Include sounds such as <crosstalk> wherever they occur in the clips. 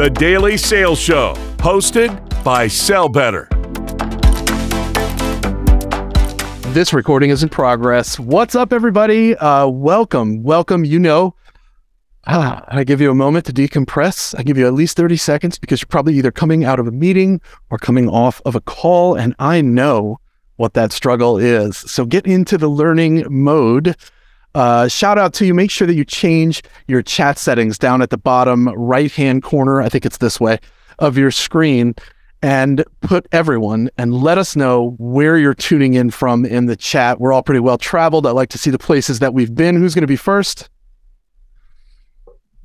The Daily Sales Show, hosted by Sell Better. This recording is in progress. What's up, everybody? Uh, welcome. Welcome. You know, ah, <sighs> I give you a moment to decompress. I give you at least 30 seconds because you're probably either coming out of a meeting or coming off of a call. And I know what that struggle is. So get into the learning mode. Uh, shout out to you. Make sure that you change your chat settings down at the bottom right hand corner. I think it's this way of your screen and put everyone and let us know where you're tuning in from in the chat. We're all pretty well traveled. I like to see the places that we've been. Who's going to be first?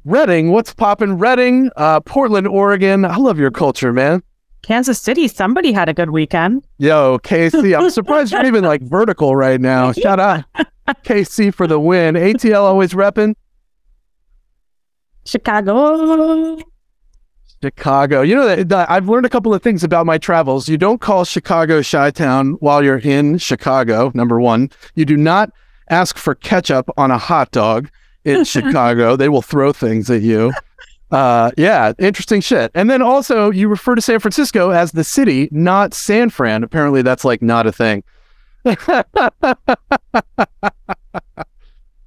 Redding, what's popping? Redding, uh, Portland, Oregon. I love your culture, man. Kansas City, somebody had a good weekend. Yo, KC, I'm surprised you're even like vertical right now. <laughs> Shout out KC for the win. ATL always repping. Chicago. Chicago. You know that, that I've learned a couple of things about my travels. You don't call Chicago Chi Town while you're in Chicago. Number one, you do not ask for ketchup on a hot dog in <laughs> Chicago. They will throw things at you. Uh, yeah, interesting shit. And then also, you refer to San Francisco as the city, not San Fran. Apparently, that's like not a thing. <laughs>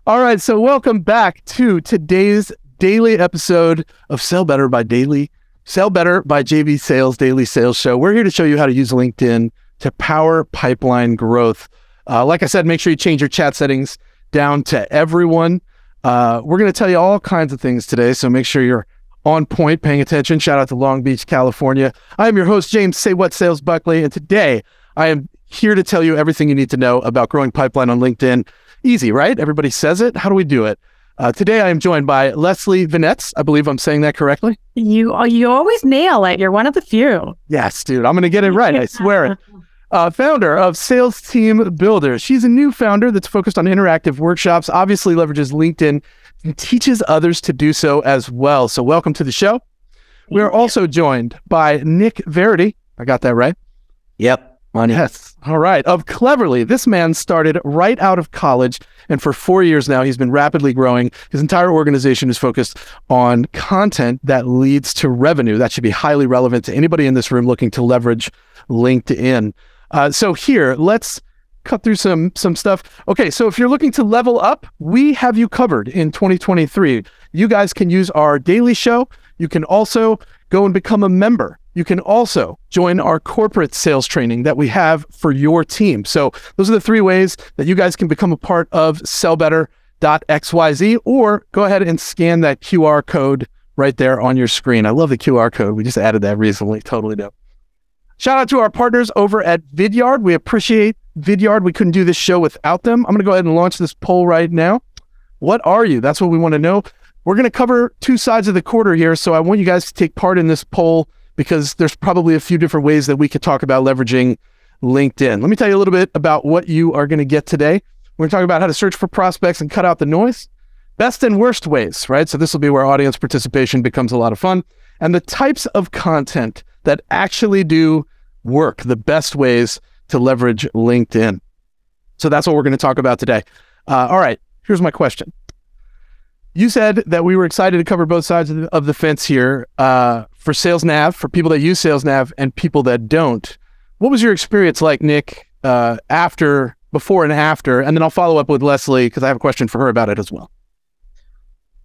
All right, so welcome back to today's daily episode of Sell Better by Daily Sell Better by JB Sales Daily Sales Show. We're here to show you how to use LinkedIn to power pipeline growth. Uh, like I said, make sure you change your chat settings down to everyone. Uh, we're going to tell you all kinds of things today, so make sure you're on point, paying attention. Shout out to Long Beach, California. I am your host, James Say What Sales Buckley, and today I am here to tell you everything you need to know about growing pipeline on LinkedIn. Easy, right? Everybody says it. How do we do it? Uh, today I am joined by Leslie Venetz. I believe I'm saying that correctly. You you always nail it. You're one of the few. Yes, dude. I'm going to get it right. I swear it. <laughs> Uh, founder of Sales Team Builder. She's a new founder that's focused on interactive workshops, obviously leverages LinkedIn and teaches others to do so as well. So, welcome to the show. We're also joined by Nick Verity. I got that right. Yep. Money. Yes. All right. Of Cleverly. This man started right out of college. And for four years now, he's been rapidly growing. His entire organization is focused on content that leads to revenue. That should be highly relevant to anybody in this room looking to leverage LinkedIn. Uh, so here, let's cut through some some stuff. Okay, so if you're looking to level up, we have you covered in 2023. You guys can use our daily show. You can also go and become a member. You can also join our corporate sales training that we have for your team. So those are the three ways that you guys can become a part of sellbetter.xyz or go ahead and scan that QR code right there on your screen. I love the QR code. We just added that recently. Totally dope. Shout out to our partners over at Vidyard. We appreciate Vidyard. We couldn't do this show without them. I'm going to go ahead and launch this poll right now. What are you? That's what we want to know. We're going to cover two sides of the quarter here. So I want you guys to take part in this poll because there's probably a few different ways that we could talk about leveraging LinkedIn. Let me tell you a little bit about what you are going to get today. We're going to talk about how to search for prospects and cut out the noise, best and worst ways, right? So this will be where audience participation becomes a lot of fun, and the types of content that actually do work, the best ways to leverage LinkedIn. So that's what we're going to talk about today. Uh, all right, here's my question. You said that we were excited to cover both sides of the, of the fence here uh, for Sales Nav, for people that use Sales Nav and people that don't. What was your experience like, Nick, uh, after, before, and after? And then I'll follow up with Leslie because I have a question for her about it as well.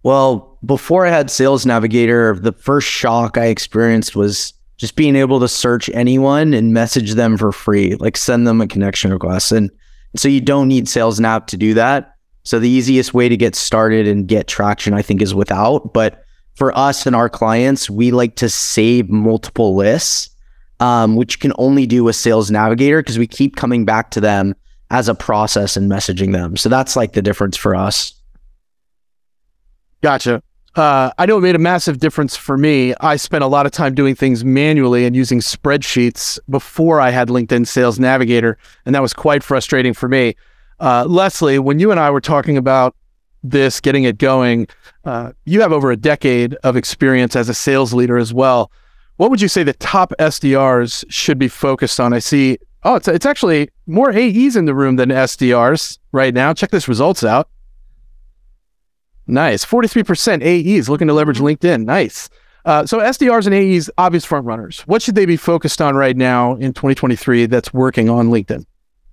Well, before I had Sales Navigator, the first shock I experienced was just being able to search anyone and message them for free, like send them a connection request. And so you don't need Sales Nav to do that. So the easiest way to get started and get traction, I think, is without. But for us and our clients, we like to save multiple lists, um, which you can only do with Sales Navigator because we keep coming back to them as a process and messaging them. So that's like the difference for us. Gotcha. Uh, I know it made a massive difference for me. I spent a lot of time doing things manually and using spreadsheets before I had LinkedIn Sales Navigator, and that was quite frustrating for me. Uh, Leslie, when you and I were talking about this, getting it going, uh, you have over a decade of experience as a sales leader as well. What would you say the top SDRs should be focused on? I see, oh, it's, it's actually more AEs in the room than SDRs right now. Check this results out. Nice. 43% AEs looking to leverage LinkedIn. Nice. Uh, so SDRs and AEs, obvious front runners. What should they be focused on right now in 2023 that's working on LinkedIn?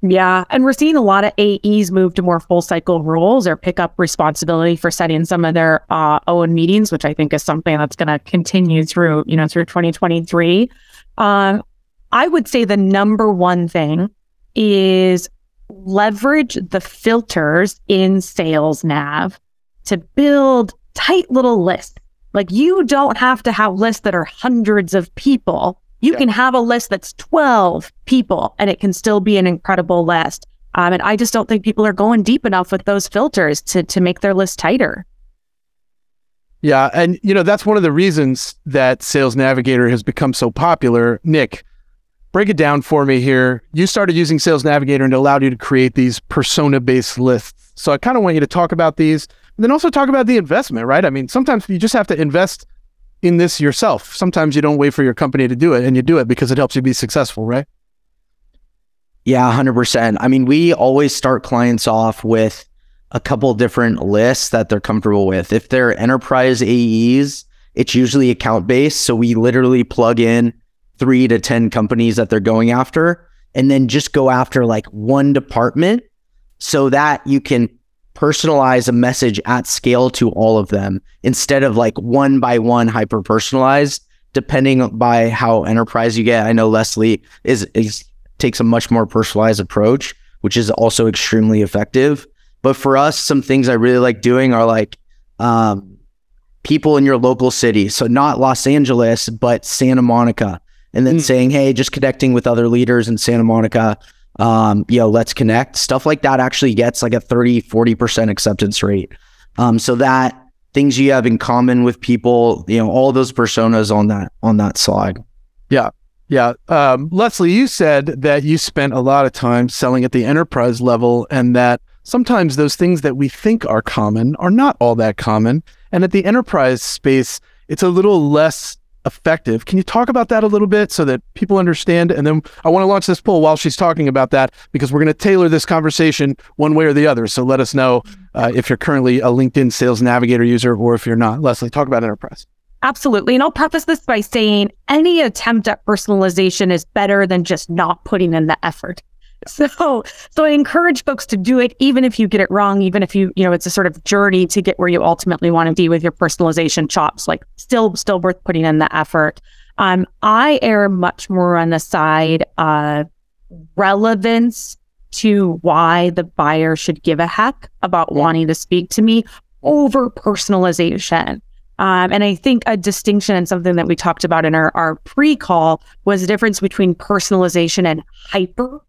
Yeah. And we're seeing a lot of AEs move to more full cycle roles or pick up responsibility for setting some of their uh, own meetings, which I think is something that's going to continue through, you know, through 2023. Um, I would say the number one thing is leverage the filters in Sales Nav to build tight little lists. Like you don't have to have lists that are hundreds of people you yeah. can have a list that's 12 people and it can still be an incredible list. Um, and I just don't think people are going deep enough with those filters to, to make their list tighter. Yeah. And, you know, that's one of the reasons that Sales Navigator has become so popular. Nick, break it down for me here. You started using Sales Navigator and it allowed you to create these persona based lists. So I kind of want you to talk about these and then also talk about the investment, right? I mean, sometimes you just have to invest in this yourself. Sometimes you don't wait for your company to do it and you do it because it helps you be successful, right? Yeah, 100%. I mean, we always start clients off with a couple different lists that they're comfortable with. If they're enterprise AEs, it's usually account based. So we literally plug in three to 10 companies that they're going after and then just go after like one department so that you can personalize a message at scale to all of them instead of like one by one hyper personalized depending by how enterprise you get. I know leslie is, is takes a much more personalized approach which is also extremely effective. But for us some things i really like doing are like um, people in your local city. So not los angeles but santa monica and then mm. saying hey just connecting with other leaders in santa monica um, you know, let's connect. Stuff like that actually gets like a 30, 40% acceptance rate. Um, so that things you have in common with people, you know, all those personas on that on that slide. Yeah. Yeah. Um, Leslie, you said that you spent a lot of time selling at the enterprise level and that sometimes those things that we think are common are not all that common. And at the enterprise space, it's a little less effective. Can you talk about that a little bit so that people understand? And then I want to launch this poll while she's talking about that because we're going to tailor this conversation one way or the other. So let us know uh, if you're currently a LinkedIn Sales Navigator user or if you're not. Leslie, talk about enterprise. Absolutely. And I'll preface this by saying any attempt at personalization is better than just not putting in the effort. <laughs> So, so I encourage folks to do it, even if you get it wrong, even if you, you know, it's a sort of journey to get where you ultimately want to be with your personalization chops. Like, still, still worth putting in the effort. Um, I err much more on the side of relevance to why the buyer should give a heck about wanting to speak to me over personalization. Um, and I think a distinction and something that we talked about in our, our pre call was the difference between personalization and hyper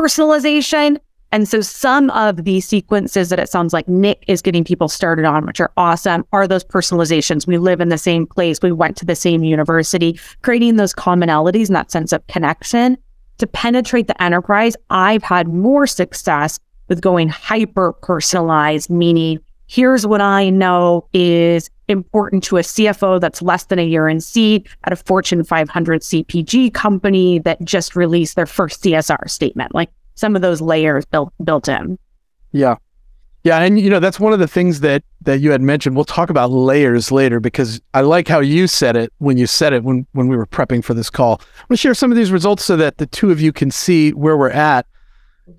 personalization. And so some of the sequences that it sounds like Nick is getting people started on, which are awesome, are those personalizations. We live in the same place. We went to the same university, creating those commonalities and that sense of connection. To penetrate the enterprise, I've had more success with going hyper personalized, meaning here's what I know is important to a CFO that's less than a year in seat at a Fortune 500 CPG company that just released their first CSR statement. Like some of those layers built built in. Yeah. Yeah, and you know that's one of the things that that you had mentioned. We'll talk about layers later because I like how you said it when you said it when when we were prepping for this call. I'm going to share some of these results so that the two of you can see where we're at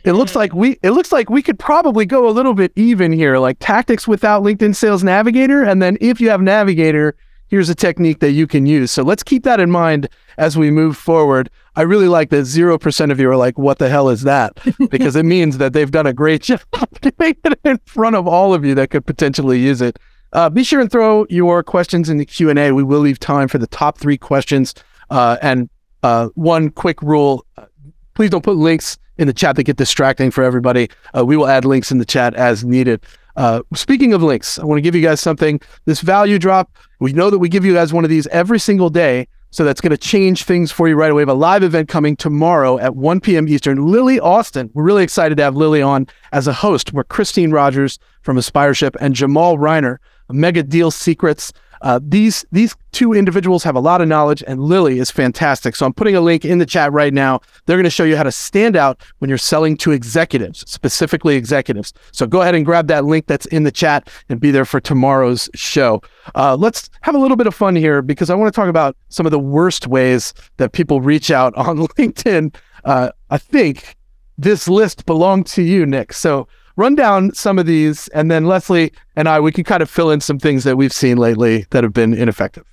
it looks like we it looks like we could probably go a little bit even here, like tactics without LinkedIn Sales Navigator, and then if you have Navigator, here's a technique that you can use. So let's keep that in mind as we move forward. I really like that zero percent of you are like, "What the hell is that?" <laughs> Because it means that they've done a great <laughs> job doing it in front of all of you that could potentially use it. Uh, be sure and throw your questions in the Q and A. We will leave time for the top three questions. Uh, and uh, one quick rule: uh, please don't put links in the chat that get distracting for everybody. Uh, we will add links in the chat as needed. Uh, speaking of links, I want to give you guys something. This value drop, we know that we give you guys one of these every single day. So that's going to change things for you right away. We have a live event coming tomorrow at 1 p.m. Eastern. Lily Austin, we're really excited to have Lily on as a host. We're Christine Rogers from Aspireship and Jamal Reimer, Mega Deal Secrets Uh, these these two individuals have a lot of knowledge, and Lily is fantastic. So I'm putting a link in the chat right now. They're going to show you how to stand out when you're selling to executives, specifically executives. So go ahead and grab that link that's in the chat and be there for tomorrow's show. Uh, let's have a little bit of fun here because I want to talk about some of the worst ways that people reach out <laughs> on LinkedIn. Uh, I think this list belonged to you, Nick. So run down some of these, and then Leslie and I, we can kind of fill in some things that we've seen lately that have been ineffective.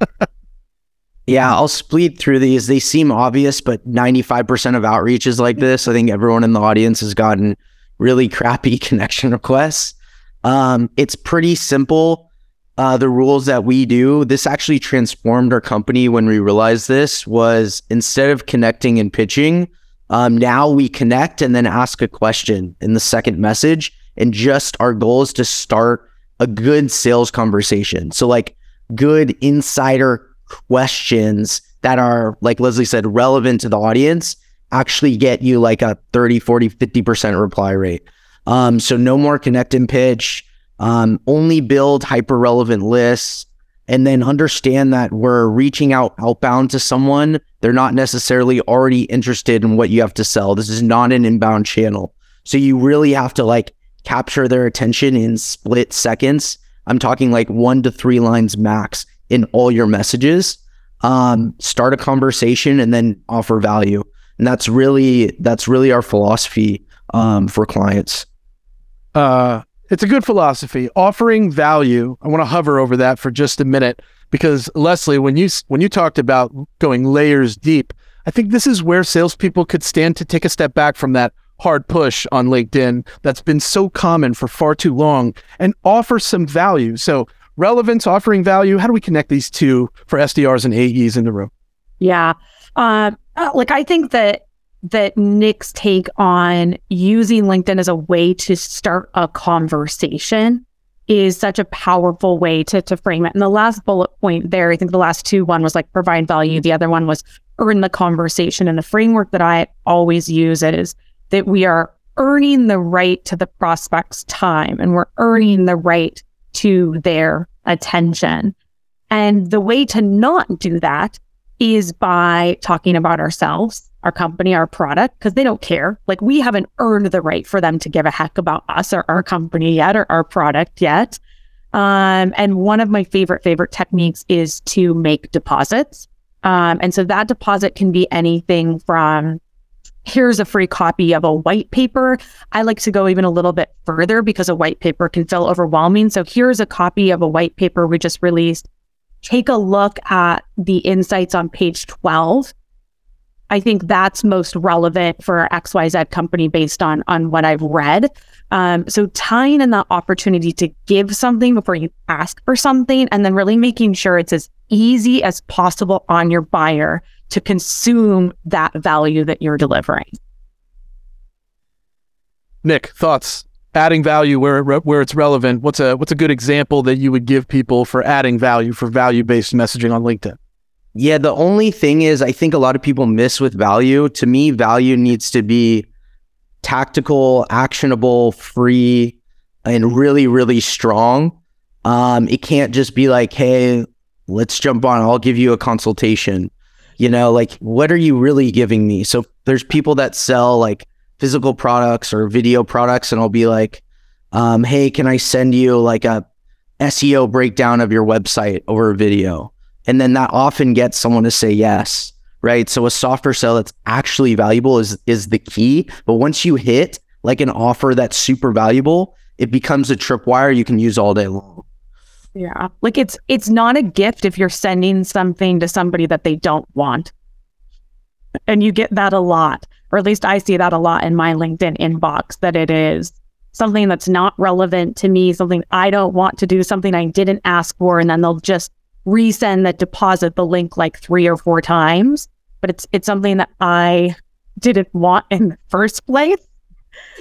<laughs> yeah, I'll split through these. They seem obvious, but 95% of outreach is like this. I think everyone in the audience has gotten really crappy <laughs> connection requests. Um, it's pretty simple. Uh, the rules that we do, this actually transformed our company when we realized this was instead of connecting and pitching, um, now we connect and then ask a question in the second message. And just our goal is to start a good sales conversation. So, like good insider questions that are, like Leslie said, relevant to the audience actually get you like a 30, 40, 50% reply rate. Um, so, no more connect and pitch, um, only build hyper relevant lists and then understand that we're reaching out outbound to someone. They're not necessarily already interested in what you have to sell. This is not an inbound channel. So you really have to like capture their attention in split seconds. I'm talking like one to three lines max in all your messages. Um, start a conversation and then offer value. And that's really that's really our philosophy um, for clients. Uh, it's a good philosophy. Offering value. I want to hover over that for just a minute because Leslie, when you when you talked about going layers deep, I think this is where salespeople could stand to take a step back from that hard push on LinkedIn that's been so common for far too long and offer some value. So relevance, offering value. How do we connect these two for SDRs and AEs in the room? Yeah. Uh, like I think that that Nick's take on using LinkedIn as a way to start a conversation is such a powerful way to, to frame it. And the last bullet point there, I think the last two, one was like provide value. The other one was earn the conversation. And the framework that I always use is that we are earning the right to the prospect's time and we're earning the right to their attention. And the way to not do that is by talking about ourselves our company, our product, because they don't care. Like we haven't earned the right for them to give a heck about us or our company yet or our product yet. Um, and one of my favorite, favorite techniques is to make deposits. Um, and so that deposit can be anything from here's a free copy of a white paper. I like to go even a little bit further because a white paper can feel overwhelming. So here's a copy of a white paper we just released. Take a look at the insights on page 12 I think that's most relevant for XYZ company based on on what I've read. Um, so tying in that opportunity to give something before you ask for something, and then really making sure it's as easy as possible on your buyer to consume that value that you're delivering. Nick, thoughts? Adding value where where it's relevant. What's a what's a good example that you would give people for adding value for value based messaging on LinkedIn? Yeah, the only thing is, I think a lot of people miss with value. To me, value needs to be tactical, actionable, free, and really, really strong. Um, it can't just be like, hey, let's jump on, I'll give you a consultation. You know, like, what are you really giving me? So there's people that sell like physical products or video products, and I'll be like, um, hey, can I send you like a SEO breakdown of your website over a video? And then that often gets someone to say yes, right? So a software sale that's actually valuable is is the key. But once you hit like an offer that's super valuable, it becomes a tripwire you can use all day long. Yeah. Like it's it's not a gift if you're sending something to somebody that they don't want. And you get that a lot, or at least I see that a lot in my LinkedIn inbox that it is something that's not relevant to me, something I don't want to do, something I didn't ask for, and then they'll just resend that deposit the link like three or four times, but it's it's something that I didn't want in the first place.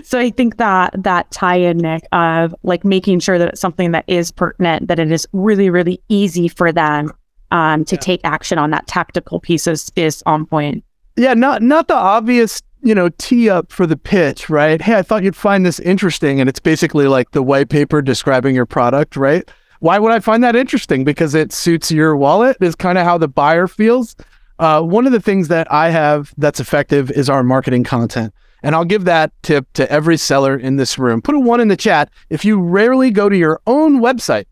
So I think that that tie-in, Nick, of like making sure that it's something that is pertinent, that it is really, really easy for them um, to yeah. take action on that tactical piece is, is on point. Yeah, not not the obvious, you know, tee up for the pitch, right? Hey, I thought you'd find this interesting, and it's basically like the white paper describing your product, right? Why would I find that interesting? Because it suits your wallet, is kind of how the buyer feels. Uh, one of the things that I have that's effective is our marketing content. And I'll give that tip to every seller in this room. Put a one in the chat if you rarely go to your own website.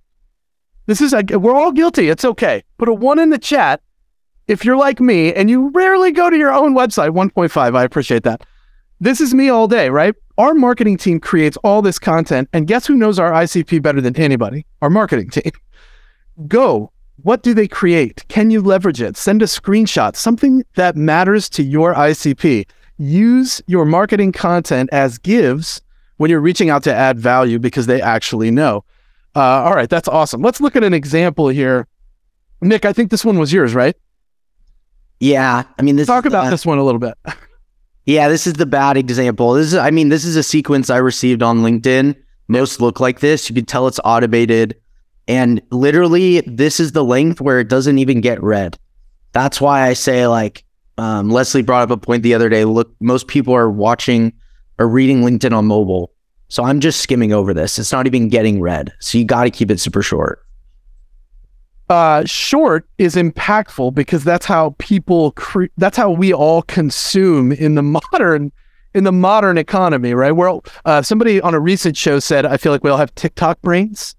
This is, a, we're all guilty. It's okay. Put a one in the chat if you're like me and you rarely go to your own website. 1.5, I appreciate that. This is me all day, right? Our marketing team creates all this content. And guess who knows our ICP better than anybody? Our marketing team. <laughs> Go. What do they create? Can you leverage it? Send a screenshot, something that matters to your ICP use your marketing content as gives when you're reaching out to add value because they actually know. Uh, all right, that's awesome. Let's look at an example here. Nick, I think this one was yours, right? Yeah, I mean, this talk about the, this one a little bit. <laughs> yeah, this is the bad example. This is, I mean, this is a sequence I received on LinkedIn. Most look like this. You can tell it's automated, and literally, this is the length where it doesn't even get read. That's why I say like um, Leslie brought up a point the other day. Look, most people are watching or reading LinkedIn on mobile. So I'm just skimming over this. It's not even getting read. So you got to keep it super short. Uh, short is impactful because that's how people cre- that's how we all consume in the <laughs> modern in the modern economy, right? Well, uh, somebody on a recent show said, "I feel like we all have TikTok brains."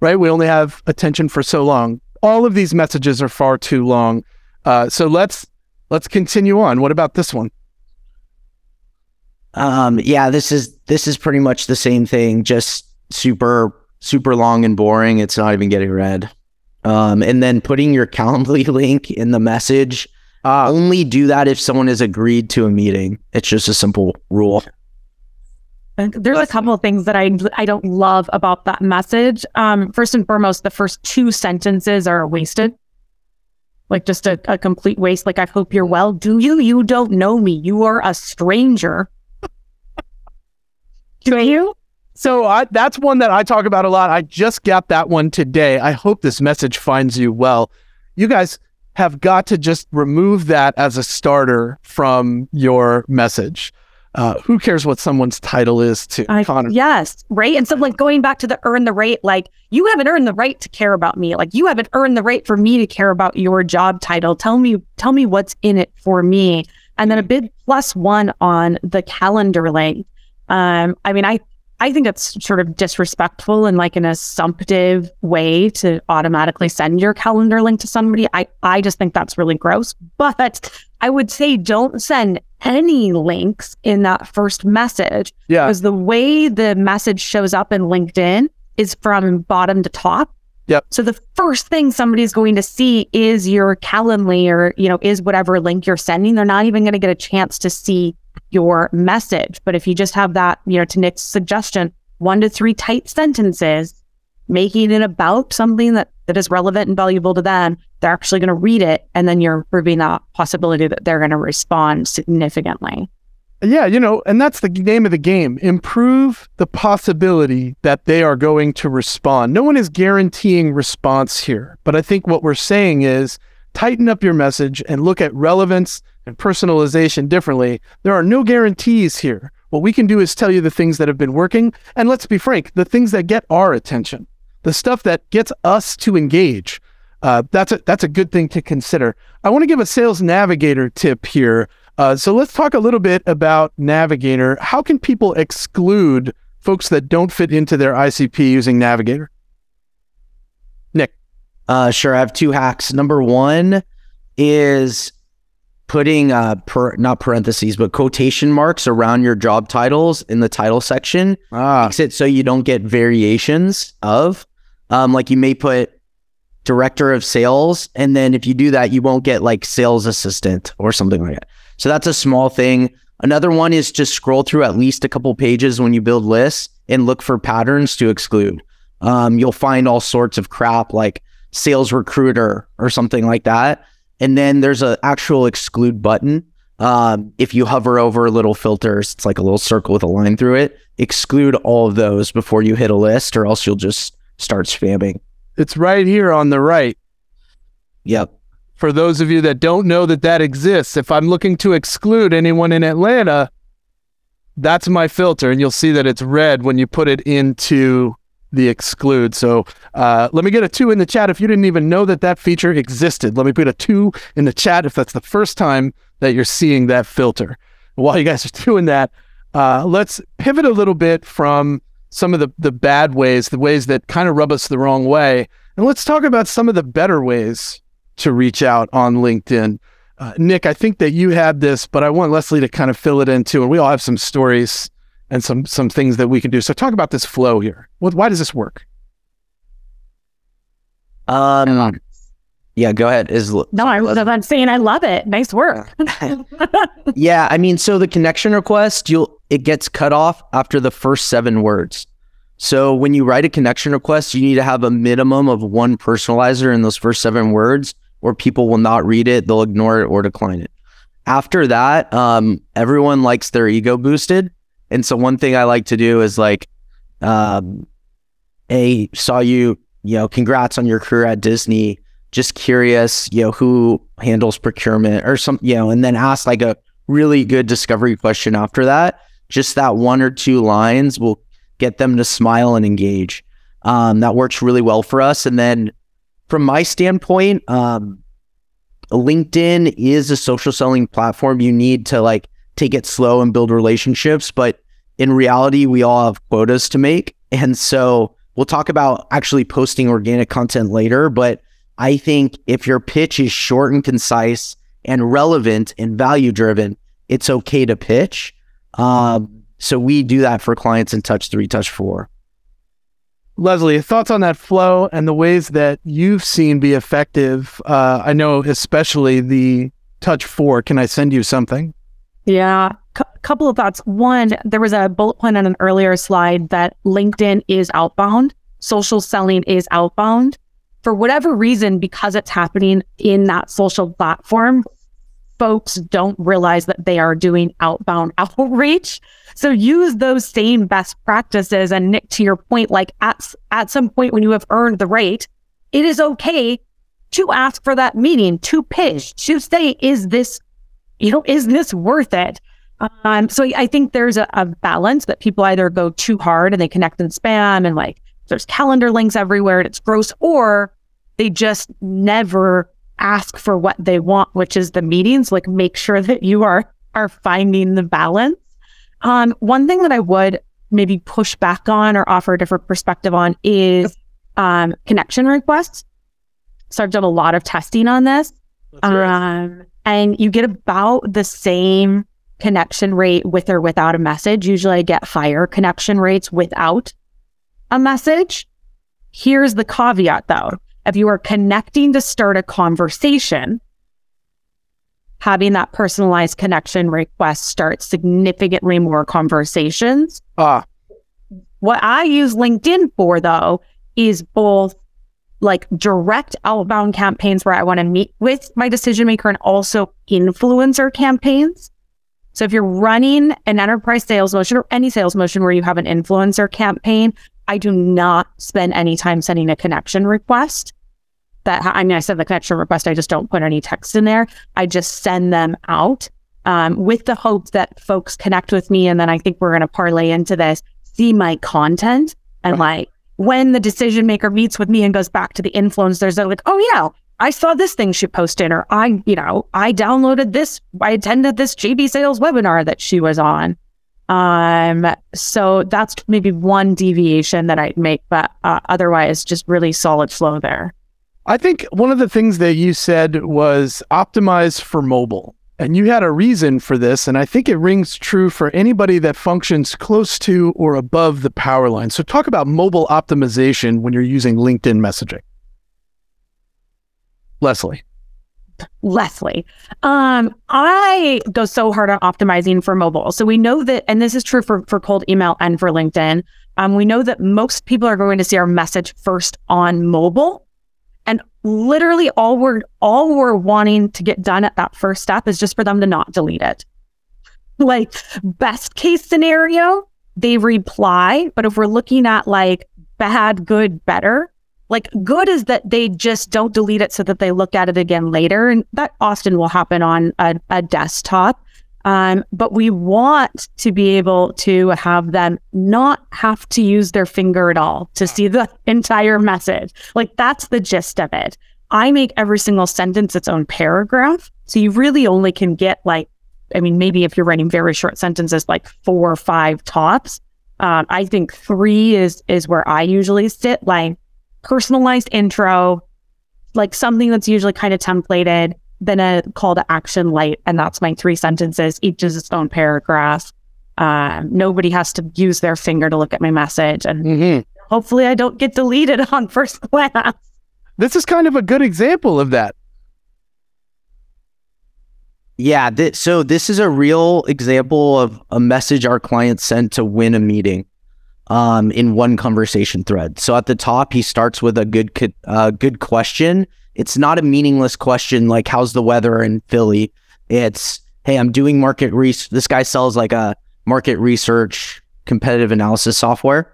Right? We only have attention for so long. All of these messages are far too long. Uh, so let's let's continue on. What about this one? Um, yeah, this is this is pretty much the same thing, just super super long and boring. It's not even getting read. Um, and then putting your Calendly <laughs> link in the message. Uh, only do that if someone has agreed to a meeting. It's just a simple rule. There's a couple of things that I I don't love about that message. Um, first and foremost, the first two sentences are wasted like just a, a complete waste. Like, I hope you're well. Do you? You don't know me. You are a stranger. Do you? So I, that's one that I talk about a lot. I just got that one today. I hope this message finds you well. You guys have got to just remove that as a starter from your message uh, who cares what someone's title is to I, Connor? Yes, right. And so, like going back to the earn the right, like you haven't earned the right to care about me. Like you haven't earned the right for me to care about your job title. Tell me, tell me what's in it for me. And then a big plus one on the calendar link. Um, I mean, I I think it's sort of disrespectful and like an assumptive way to automatically send your calendar link to somebody. I, I just think that's really gross. But I would say don't send any links in that first message. Yeah. Because the way the message shows up in LinkedIn is from bottom to top. Yep. So the first thing somebody's going to see is your Calendly or, you know, is whatever link you're sending. They're not even going to get a chance to see your message. But if you just have that, you know, to Nick's suggestion, one to three tight sentences, making it about something that, that is relevant and valuable to them, they're actually going to read it. And then you're proving that possibility that they're going to respond significantly. Yeah, you know, and that's the name of the game. Improve the possibility that they are going to respond. No one is guaranteeing response here, but I think what we're saying is tighten up your message and look at relevance and personalization differently. There are no guarantees here. What we can do is tell you the things that have been working. And let's be frank, the things that get our attention, the stuff that gets us to engage. Uh, that's a that's a good thing to consider. I want to give a sales navigator tip here. Uh, so let's talk a little bit about Navigator. How can people exclude folks that don't fit into their ICP using Navigator? Uh, sure. I have two hacks. Number one is putting uh per, not parentheses but quotation marks around your job titles in the title section ah. makes it so you don't get variations of um like you may put director of sales and then if you do that you won't get like sales assistant or something like that so that's a small thing another one is just scroll through at least a couple pages when you build lists and look for patterns to exclude um you'll find all sorts of crap like sales recruiter or something like that and then there's an actual exclude button. Um, if you hover over little filters, it's like a little circle with a line through it. Exclude all of those before you hit a list, or else you'll just start spamming. It's right here on the right. Yep. For those of you that don't know that that exists, if I'm looking to exclude anyone in Atlanta, that's my filter. And you'll see that it's red when you put it into the exclude. So uh, let me get a two in the chat if you didn't even know that that feature existed. Let me put a two in the chat if that's the first time that you're seeing that filter. While you guys are <laughs> doing that, uh, let's pivot a little bit from some of the, the bad ways, the ways that kind of rub us the wrong way. And let's talk about some of the better ways to reach out on LinkedIn. Uh, Nick, I think that you had this, but I want Leslie to kind of fill it in too. And we all have some stories and some some things that we can do. So talk about this flow here. What, why does this work? Um, yeah, go ahead. Is no, I was I'm saying I love it. Nice work. <laughs> yeah, I mean, so the connection request, you'll it gets cut off after the first seven words. So when you write a connection request, you need to have a minimum of one personalizer in those first seven words, or people will not read it, they'll ignore it or decline it. After that, um, everyone likes their ego boosted. And so one thing I like to do is like, um, a saw you, you know, congrats on your career at Disney. Just curious, you know, who handles procurement or some, you know, and then ask like a really good discovery question after that. Just that one or two lines will get them to smile and engage. Um, that works really well for us. And then from my standpoint, um, LinkedIn is a social selling platform. You need to like take it slow and build relationships. But in reality, we all have quotas to make. And so we'll talk about actually posting organic content later. But I think if your pitch is short and concise and relevant and value driven, it's okay to pitch. Um, so we do that for clients in touch three, touch four. Leslie, thoughts on that flow and the ways that you've seen be effective? Uh, I know, especially the touch four. Can I send you something? Yeah, C- couple of thoughts. One, there was a bullet point on an earlier slide that LinkedIn is outbound, social selling is outbound. For whatever reason, because it's happening in that social platform, folks don't realize that they are doing outbound <laughs> outreach. So use those same best practices. And Nick, to your point, like at, at some point when you have earned the rate, it is okay to ask for that meeting, to pitch, to say, is this, you know, is this worth it? Um, so I think there's a, a balance that people either go too hard and they connect and spam and like there's calendar links everywhere and it's gross, or they just never ask for what they want, which is the meetings. Like make sure that you are are finding the balance. Um, one thing that I would maybe push back on or offer a different perspective on is um, connection requests. So I've done a lot of testing on this. Um, and you get about the same connection rate with or without a message. Usually I get higher connection rates without a message. Here's the caveat though. If you are connecting to start a conversation, having that personalized connection request start significantly more conversations. Ah. What I use LinkedIn for though is both like direct outbound campaigns where I want to meet with my decision maker and also influencer campaigns. So if you're running an enterprise sales motion or any sales motion where you have an influencer campaign, I do not spend any time sending a connection request. That I mean, I send the connection request. I just don't put any text in there. I just send them out um, with the hope that folks connect with me, and then I think we're going to parlay into this, see my content, and like when the decision maker meets with me and goes back to the influencers, they're like, "Oh yeah, I saw this thing she posted, or I, you know, I downloaded this, I attended this JB Sales webinar that she was on." Um, so that's maybe one deviation that I'd make, but uh, otherwise, just really solid flow there. I think one of the things that you said was optimize for mobile. And you had a reason for this. And I think it rings true for anybody that functions close to or above the power line. So, talk about mobile optimization when you're using LinkedIn messaging. Leslie. Leslie. Um, I go so hard on optimizing for mobile. So we know that, and this is true for, for cold email and for LinkedIn. Um, we know that most people are going to see our message first on mobile. And literally all we're all we're wanting to get done at that first step is just for them to not delete it. Like best case scenario, they reply. But if we're looking at like bad, good, better, like good is that they just don't delete it so that they look at it again later. And that often will happen on a, a desktop. Um, but we want to be able to have them not have to use their finger at all to see the <laughs> entire message. Like that's the gist of it. I make every single sentence its own paragraph. So you really only can get like, I mean, maybe if you're writing very short sentences, like four or five tops. Um, I think three is is where I usually sit. Like personalized intro, like something that's usually kind of templated, then a call to action light, and that's my three sentences. Each is its own paragraph. Um, nobody has to use their finger to look at my message, and Mm-hmm. hopefully, I don't get deleted <laughs> on first glance. This is kind of a good example of that. Yeah. Th- so this is a real example of a message our client sent to win a meeting um, in one conversation thread. So at the top, he starts with a good, co- uh, good question. It's not a meaningless question like, how's the weather in Philly? It's, hey, I'm doing market research. This guy sells like a market research competitive analysis software.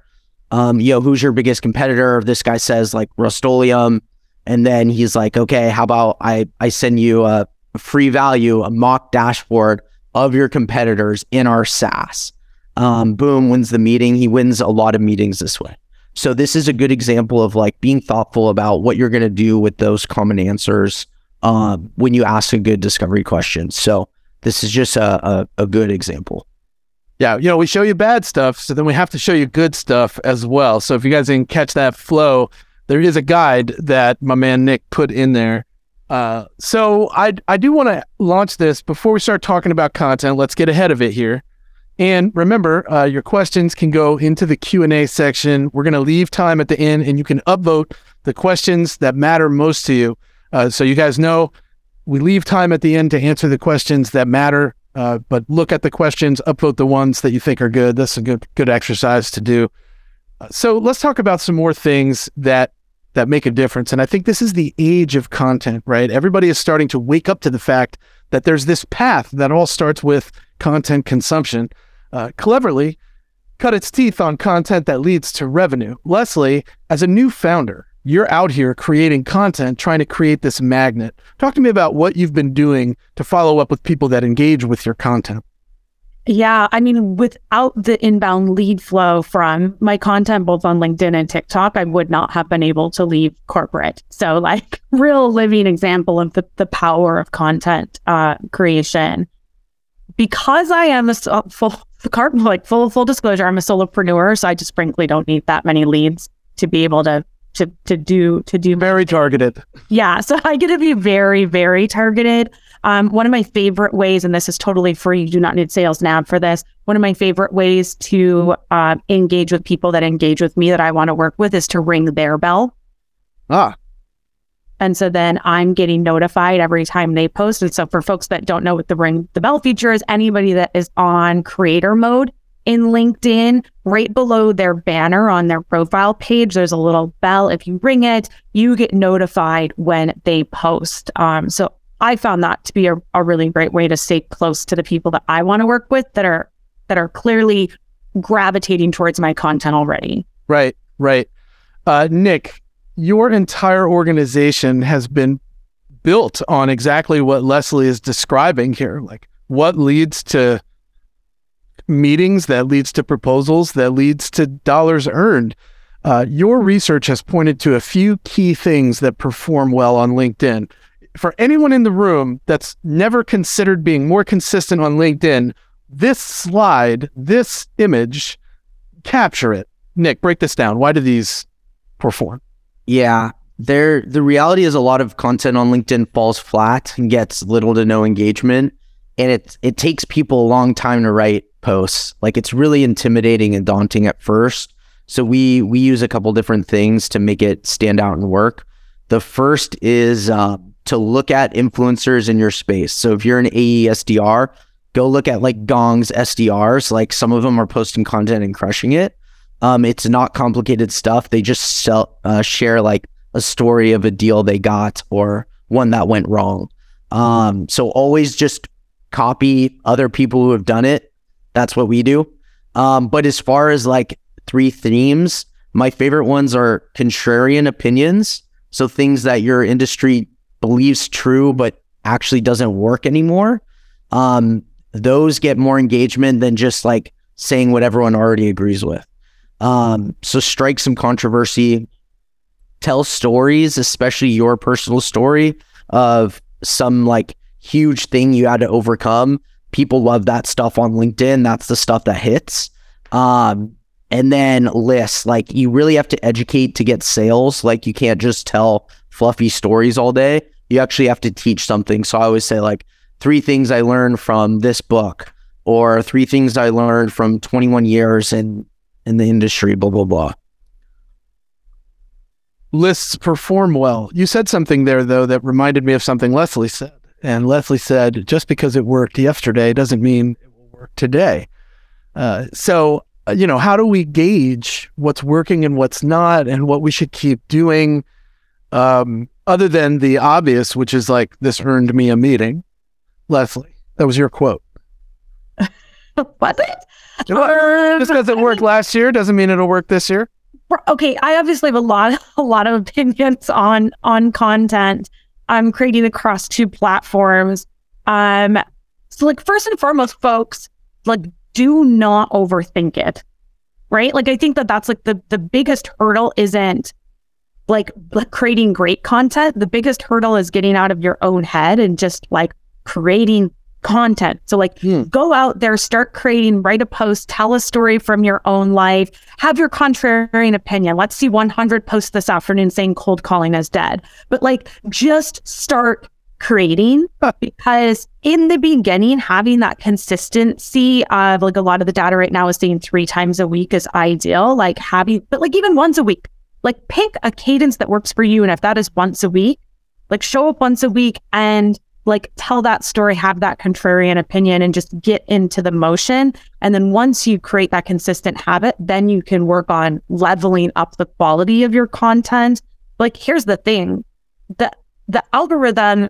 Um, yo, who's your biggest competitor? This guy says like Rust-Oleum. And then he's like, okay, how about I, I send you a, free value, a mock dashboard of your competitors in our SaaS. Um, boom, wins the meeting. He wins a lot of meetings this way. So this is a good example of like being thoughtful about what you're going to do with those common answers um, when you ask a good discovery question. So this is just a, a, a good example. Yeah, you know, we show you bad stuff, so then we have to show you good stuff as well. So if you guys didn't catch that flow, there is a guide that my man Nick put in there. Uh, so I I do want to launch this before we start talking about content. Let's get ahead of it here. And remember, uh, your questions can go into the Q and A section. We're going to leave time at the end, and you can upvote the questions that matter most to you. Uh, so you guys know we leave time at the end to answer the questions that matter. Uh, but look at the questions, upvote the ones that you think are good. That's a good good exercise to do. Uh, so let's talk about some more things that that make a difference. And I think this is the age of content, right? Everybody is starting to wake up to the fact that there's this path that all starts with content consumption. Uh, cleverly, cut its teeth on content that leads to revenue. Leslie, as a new founder, you're out here creating content, trying to create this magnet. Talk to me about what you've been doing to follow up with people that engage with your content. Yeah, I mean, without the inbound lead flow from my content, both on LinkedIn and TikTok, I would not have been able to leave corporate. So, like, <laughs> real living example of the, the power of content uh, creation. Because I am a so- full, like full full disclosure, I'm a solopreneur, so I just frankly don't need that many leads to be able to to to do to do Very targeted. yeah, so I get to be very, very targeted. Um, one of my favorite ways, and this is totally free, you do not need sales nav for this. One of my favorite ways to uh, engage with people that engage with me that I want to work with is to ring their bell. Ah, And so then I'm getting notified every time they post. And so for folks that don't know what the ring the bell feature is, anybody that is on creator mode in LinkedIn, right below their banner on their profile page, there's a little bell. If you ring it, you get notified when they post. Um, so I found that to be a, a really great way to stay close to the people that I want to work with that are that are clearly gravitating towards my content already. right, right. Uh, Nick, your entire organization has been built on exactly what Leslie is describing here. Like what leads to meetings, that leads to proposals, that leads to dollars earned. Uh, your research has pointed to a few key things that perform well on LinkedIn. For anyone in the room that's never considered being more consistent on LinkedIn, this slide, this image, capture it. Nick, break this down. Why do these perform? Yeah. There the reality is a lot of content on LinkedIn falls flat and gets little to no engagement. And it it takes people a long time to write posts. Like it's really intimidating and daunting at first. So we we use a couple different things to make it stand out and work. The first is uh, to look at influencers in your space. So if you're an AE SDR, go look at like Gong's SDRs. Like some of them are posting content and crushing it. Um, it's not complicated stuff. They just sell, uh, share like a story of a deal they got or one that went wrong. Um, so always just copy other people who have done it. That's what we do. Um, but as far as like three themes, my favorite ones are contrarian opinions. So things that your industry believes true, but actually doesn't work anymore. Um, those get more engagement than just like saying what everyone already agrees with. Um, so strike some controversy, tell stories, especially your personal story of some like huge thing you had to overcome. People love that stuff on LinkedIn. That's the stuff that hits. Um, and then lists like you really have to educate to get sales. Like you can't just tell fluffy stories all day. You actually have to teach something. So I always say like three things I learned from this book or three things I learned from 21 years in in the industry, blah blah blah. Lists perform well. You said something there though that reminded me of something Leslie said. And Leslie said, just because it worked yesterday doesn't mean it will work today. Uh, so, uh, you know, how do we gauge what's working and what's not and what we should keep doing? Um, other than the obvious, which is like, this earned me a meeting. Leslie, that was your quote. <laughs> Was it? Just because it worked last year doesn't mean it'll work this year. Okay, I obviously have a lot, <laughs> a lot of opinions on on content. I'm creating across two platforms. Um, so like first and foremost, folks, like do not overthink it, right? Like I think that that's like the the biggest hurdle isn't like creating great content. The biggest hurdle is getting out of your own head and just like creating content. So like hmm. go out there, start creating, write a post, tell a story from your own life, have your contrarian opinion. Let's see 100 posts this afternoon saying cold calling is dead. But like just start creating because in the beginning having that consistency of like a lot of the data right now is saying three times a week is ideal like having but like even once a week like pick a cadence that works for you and if that is once a week like show up once a week and like tell that story, have that contrarian opinion, and just get into the motion. And then once you create that consistent habit, then you can work on leveling up the quality of your content. Like, here's the thing the the algorithm,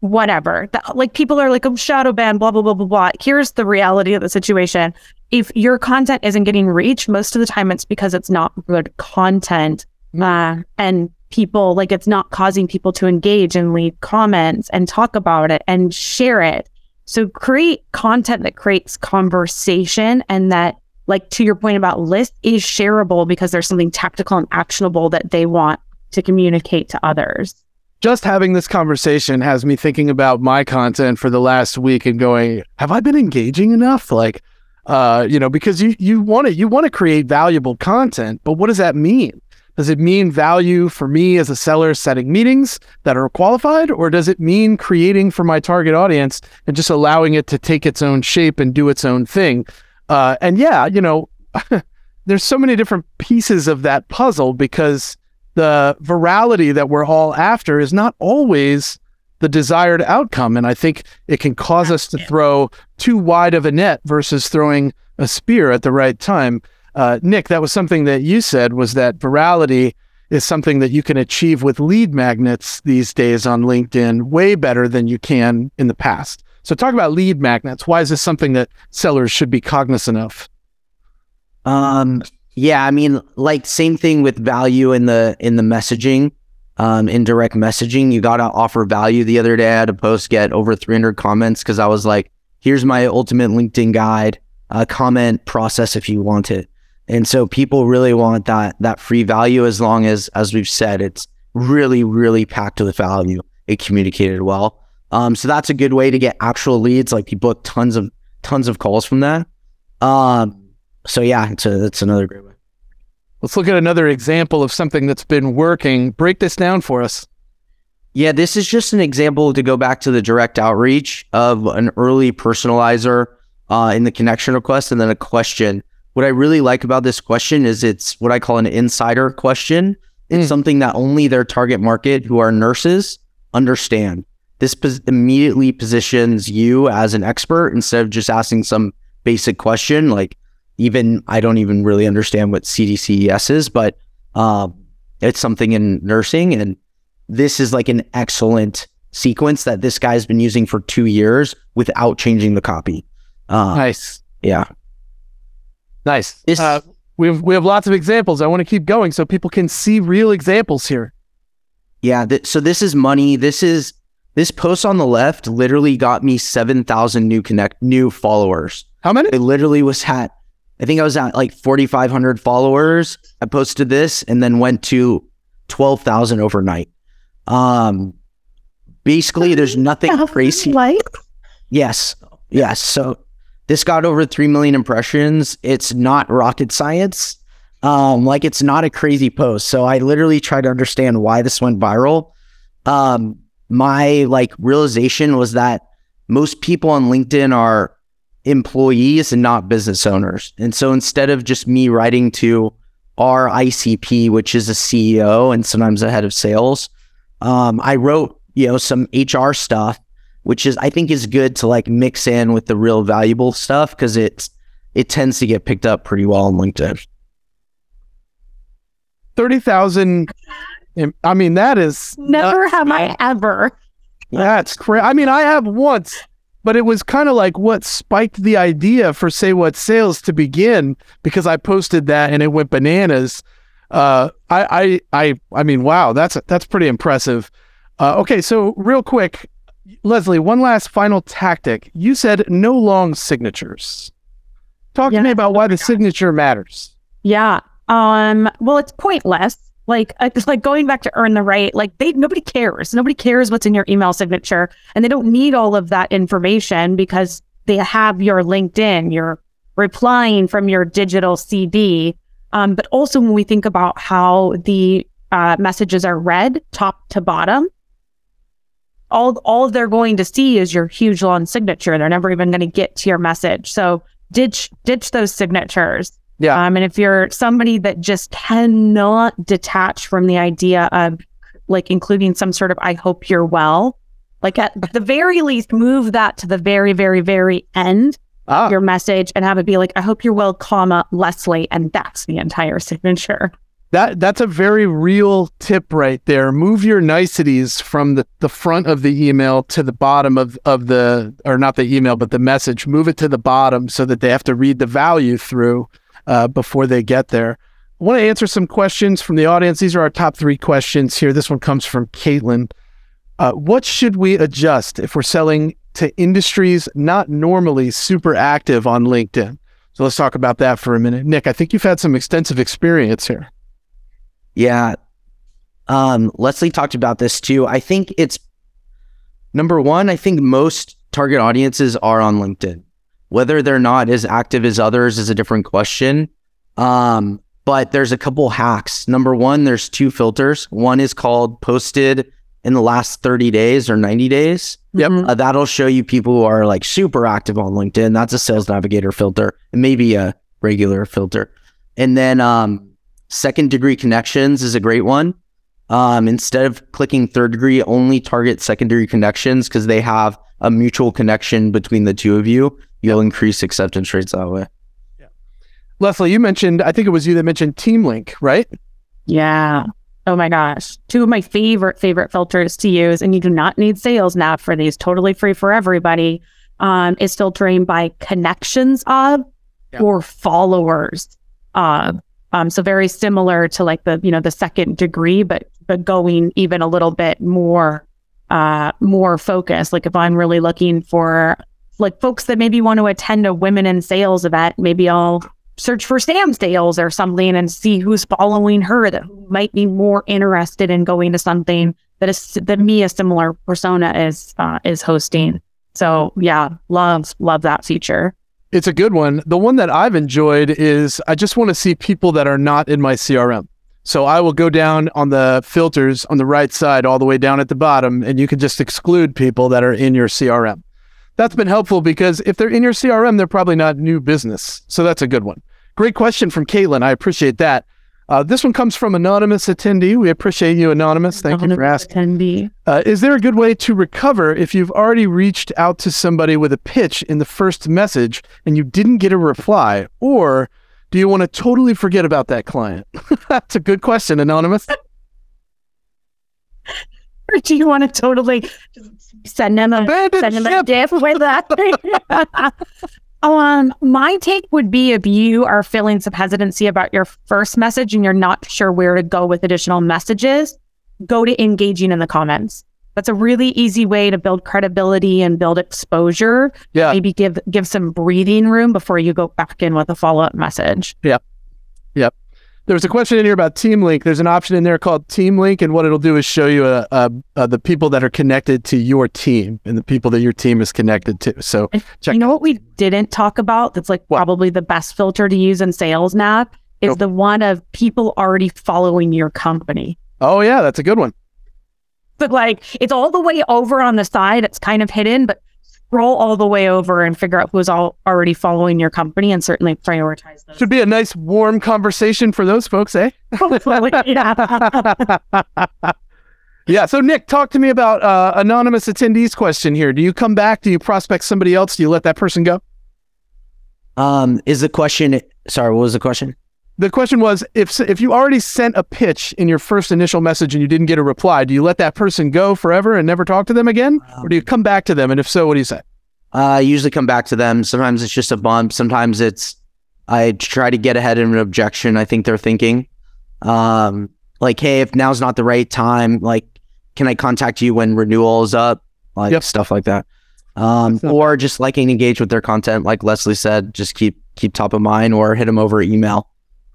whatever, the, like people are like, oh, shadow ban, blah, blah, blah, blah, blah. Here's the reality of the situation. If your content isn't getting reach, most of the time it's because it's not good content. Uh, and people like it's not causing people to engage and leave comments and talk about it and share it. So create content that creates conversation and that like to your point about list is shareable because there's something tactical and actionable that they want to communicate to others. Just having this conversation has me thinking about my content for the last week and going have i been engaging enough? Like uh you know because you you want to you want to create valuable content but what does that mean does it mean value for me as a seller setting meetings that are qualified, or does it mean creating for my target audience and just allowing it to take its own shape and do its own thing? Uh, and yeah, you know, <laughs> there's so many different pieces of that puzzle because the virality that we're all after is not always the desired outcome. And I think it can cause us to throw too wide of a net versus throwing a spear at the right time. Uh, Nick, that was something that you said was that virality is something that you can achieve with lead magnets these days on LinkedIn way better than you can in the past. So talk about lead magnets. Why is this something that sellers should be cognizant of? Um, yeah, I mean, like same thing with value in the in the messaging, um, in direct messaging. You gotta offer value. The other day, I had a post get over 300 comments because I was like, "Here's my ultimate LinkedIn guide. Uh, comment process if you want it." And so people really want that that free value as long as as we've said it's really really packed with value. It communicated well. Um, so that's a good way to get actual leads. Like people have tons of tons of calls from that. Um, so yeah, it's a, it's another great way. Let's look at another example of something that's been working. Break this down for us. Yeah, this is just an example to go back to the direct outreach of an early personalizer uh, in the connection request and then a question what I really like about this question is it's what I call an insider question. It's mm. something that only their target market, who are nurses, understand. This pos- immediately positions you as an expert instead of just asking some basic question. Like, even I don't even really understand what CDCES is, but uh, it's something in nursing. And this is like an excellent sequence that this guy's been using for two years without changing the copy. Uh, nice. Yeah. Nice. This, uh, we have we have lots of examples. I want to keep going so people can see real examples here. Yeah. Th- so this is money. This is This post on the left literally got me 7,000 new connect new followers. How many? It literally was at, I think I was at like 4,500 followers. I posted this and then went to 12,000 overnight. Um, basically, there's nothing crazy. Like, Yes. Yes. So this got over 3 million impressions. It's not rocket science. Um, like it's not a crazy post. So I literally tried to understand why this went viral. Um, my like realization was that most people on LinkedIn are employees and not business owners. And so instead of just me writing to our ICP, which is a CEO and sometimes a head of sales, um, I wrote, you know, some HR stuff, which is I think is good to like mix in with the real valuable stuff because it's it tends to get picked up pretty well on LinkedIn. 30,000. I mean, that is never nuts, have I ever. That's crazy. I mean, I have once, but it was kind of like what spiked the idea for Say What Sales to begin because I posted that and it went bananas. Uh, I, I, I, I mean, wow, that's that's pretty impressive. Uh, okay, so real quick, Leslie, one last final tactic. You said no long signatures. Talk Yeah. to me about why the signature matters. Yeah. Um. Well, it's pointless. Like, uh, it's like going back to earn the right. Like, they nobody cares. Nobody cares what's in your email signature, and they don't need all of that information because they have your LinkedIn. You're replying from your digital CD. Um. But also, when we think about how the uh, messages are read top to bottom, all all they're going to see is your huge long signature. They're never even going to get to your message. So ditch ditch those signatures. Yeah. Um, and if you're somebody that just cannot detach from the idea of like including some sort of I hope you're well, like at the very least, move that to the very, very, very end Ah, your message and have it be like, I hope you're well, comma, Leslie, and that's the entire <laughs> signature. That that's a very real tip right there. Move your niceties from the, the front of the email to the bottom of, of the or not the email, but the message. Move it to the bottom so that they have to read the value through uh, before they get there. I want to answer some questions from the audience. These are our top three questions here. This one comes from Caitlin. Uh, what should we adjust if we're selling to industries not normally super active on LinkedIn? So let's talk about that for a minute. Nick, I think you've had some extensive experience here. Yeah. Um, Leslie talked about this too. I think it's number one, I think most target audiences are on LinkedIn. Whether they're not as active as others is a different question. Um, but there's a couple hacks. Number one, there's two filters. One is called posted in the last 30 days or 90 days. Yep. Mhm. Uh, that'll show you people who are like super active on LinkedIn. That's a sales navigator filter, and maybe a regular filter. And then um, second degree connections is a great one. Um, instead of clicking third degree, only target secondary connections because they have a mutual connection between the two of you. You'll increase acceptance rates that way. Leslie, you mentioned, I think it was you that mentioned Team Link, right? Yeah. Oh my gosh. Two of my favorite, favorite filters to use, and you do not need sales nav for these, totally free for everybody, um, is filtering by connections of Yeah. or followers of. Um, so very similar to like the, you know, the second degree, but but going even a little bit more uh more focused. Like if I'm really looking for like folks that maybe want to attend a women in sales event, maybe I'll search for Sam Sales or something and see who's following her that might be more interested in going to something that is that me a similar persona is uh, is hosting. So yeah, love love that feature. It's a good one. The one that I've enjoyed is I just want to see people that are not in my CRM. So I will go down on the filters on the right side, all the way down at the bottom, and you can just exclude people that are in your CRM. That's been helpful because if they're in your CRM, they're probably not new business. So that's a good one. Great question from Caitlin. I appreciate that. Uh, this one comes from anonymous attendee. We appreciate you, anonymous. Thank you for asking. Attendee. Uh, is there a good way to recover if you've already reached out to somebody with a pitch in the first message and you didn't get a reply? Or do you want to totally forget about that client? <laughs> That's a good question, Anonymous. <laughs> Or do you want to totally send them a send them a diff with that? <laughs> um, my take would be if you are feeling some hesitancy about your first message and you're not sure where to go with additional messages, go to engaging in the comments. that's a really easy way to build credibility and build exposure. Yeah. Maybe give give some breathing room before you go back in with a follow up message. Yep. Yep. There's a question in here about Team Link. There's an option in there called Team Link, and what it'll do is show you uh, uh, uh, the people that are connected to your team and the people that your team is connected to. So check. you know what we didn't talk about that's like What? probably the best filter to use in sales nav is Nope. the one of people already following your company. Oh yeah, that's a good one. But like it's all the way over on the side, it's kind of hidden, but scroll all the way over and figure out who's all already following your company and certainly prioritize those. Should be a nice warm conversation for those folks, eh? <laughs> yeah. <laughs> yeah. So Nick, talk to me about uh, anonymous attendees question here. Do you come back? Do you prospect somebody else? Do you let that person go? Um, is the question? Sorry, what was the question? The question was if if you already sent a pitch in your first initial message and you didn't get a reply, do you let that person go forever and never talk to them again, or do you come back to them? And if so, what do you say? Uh, I usually come back to them. Sometimes it's just a bump. Sometimes it's I try to get ahead of an objection. I think they're thinking, um, like, hey, if now's not the right time, like, can I contact you when renewal is up? Like Yep. stuff like that. Um, or just liking engage with their content, like Leslie said, just keep keep top of mind, or hit them over email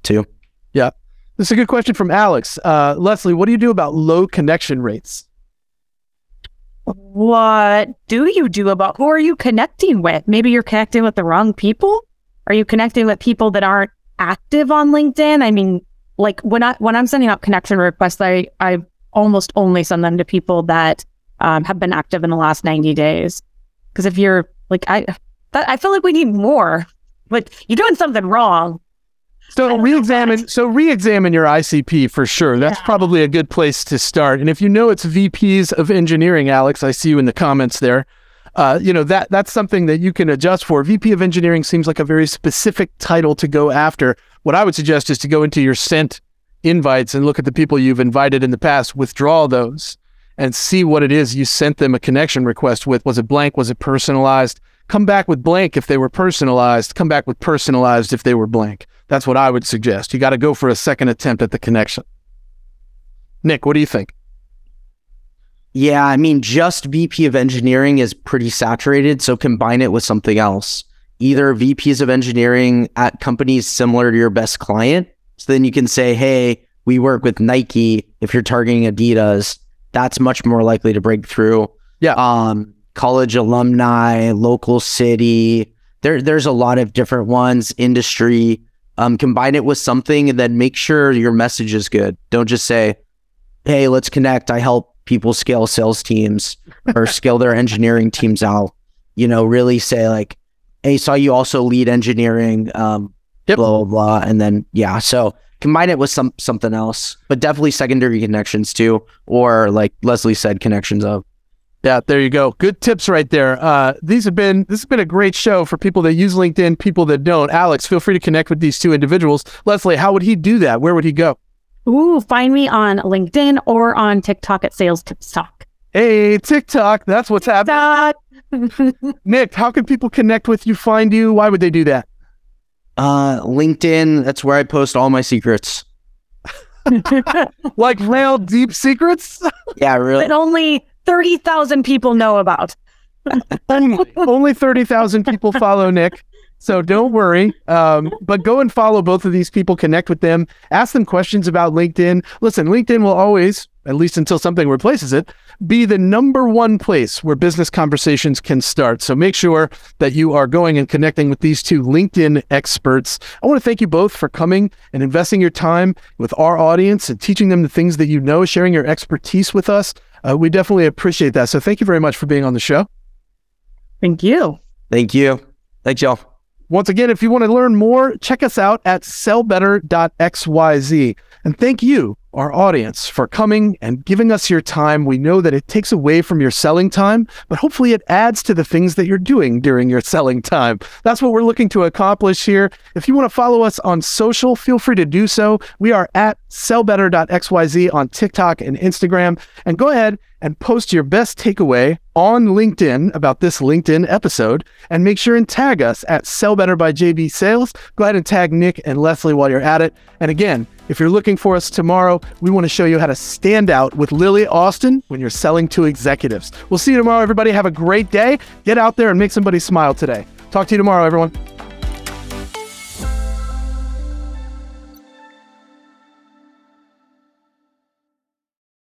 too. Yeah. This is a good question from Alex. Uh, Leslie, what do you do about low connection rates? what do you do about who are you connecting with? Maybe you're connecting with the wrong people. Are you connecting with people that aren't active on LinkedIn? I mean, like when I when I'm sending out connection requests, I I almost only send them to people that um, have been active in the last 90 days. Because if you're like I, that, I feel like we need more. But you're doing something wrong. So re-examine. So re-examine your ICP for sure. That's Yeah. probably a good place to start. And if you know it's VPs of engineering, Alex, I see you in the comments there. Uh, you know that that's something that you can adjust for. VP of engineering seems like a very specific title to go after. What I would suggest is to go into your sent invites and look at the people you've invited in the past. Withdraw those and see what it is you sent them a connection request with. Was it blank? Was it personalized? Come back with blank if they were personalized. Come back with personalized if they were blank. That's what I would suggest. You got to go for a second attempt at the connection. Nick, what do you think? Yeah, I mean, just VP of engineering is pretty saturated. So combine it with something else. Either VPs of engineering at companies similar to your best client. So then you can say, hey, we work with Nike. If you're targeting Adidas, that's much more likely to break through. Yeah. Um, college alumni, local city. There, there's a lot of different ones, industry. Um, combine it with something and then make sure your message is good. Don't just say, hey, let's connect. I help people scale sales teams or scale their engineering teams out. You know, really say like, hey, saw you also lead engineering, um, Yep. blah, blah, blah. And then, yeah. So combine it with some something else, but definitely secondary connections too. Or like Leslie said, connections of. Yeah, there you go. Good tips right there. Uh, these have been this has been a great show for people that use LinkedIn, people that don't. Alex, feel free to connect with these two individuals. Leslie, how would he do that? Where would he go? Ooh, find me on LinkedIn or on TikTok at Sales Tips Talk. Hey, TikTok. That's what's happening. <laughs> Nick, how can people connect with you, find you? Why would they do that? Uh, LinkedIn, that's where I post all my secrets. <laughs> <laughs> Like real deep secrets? Yeah, really. that only 30,000 people know about. <laughs> only, only 30,000 people follow Nick. So don't worry. Um, but go and follow both of these people, connect with them, ask them questions about LinkedIn. Listen, LinkedIn will always, at least until something replaces it, be the number one place where business conversations can start. So make sure that you are going and connecting with these two LinkedIn experts. I want to thank you both for coming and investing your time with our audience and teaching them the things that you know, sharing your expertise with us. Uh, we definitely appreciate that. So thank you very much for being on the show. Thank you. Thank you. Thanks, y'all. Once again, if you want to learn more, check us out at sellbetter.xyz. And thank you, our audience, for coming and giving us your time. We know that it takes away from your selling time, but hopefully it adds to the things that you're doing during your selling time. That's what we're looking to accomplish here. If you want to follow us on social, feel free to do so. We are at sellbetter.xyz on TikTok and Instagram. And go ahead and post your best takeaway on LinkedIn about this LinkedIn episode and make sure and tag us at Sell Better by JB Sales. Go ahead and tag Nick and Leslie while you're at it. And again, if you're looking for us tomorrow, we want to show you how to stand out with Lily Austin when you're selling to executives. We'll see you tomorrow, everybody. Have a great day. Get out there and make somebody smile today. Talk to you tomorrow, everyone.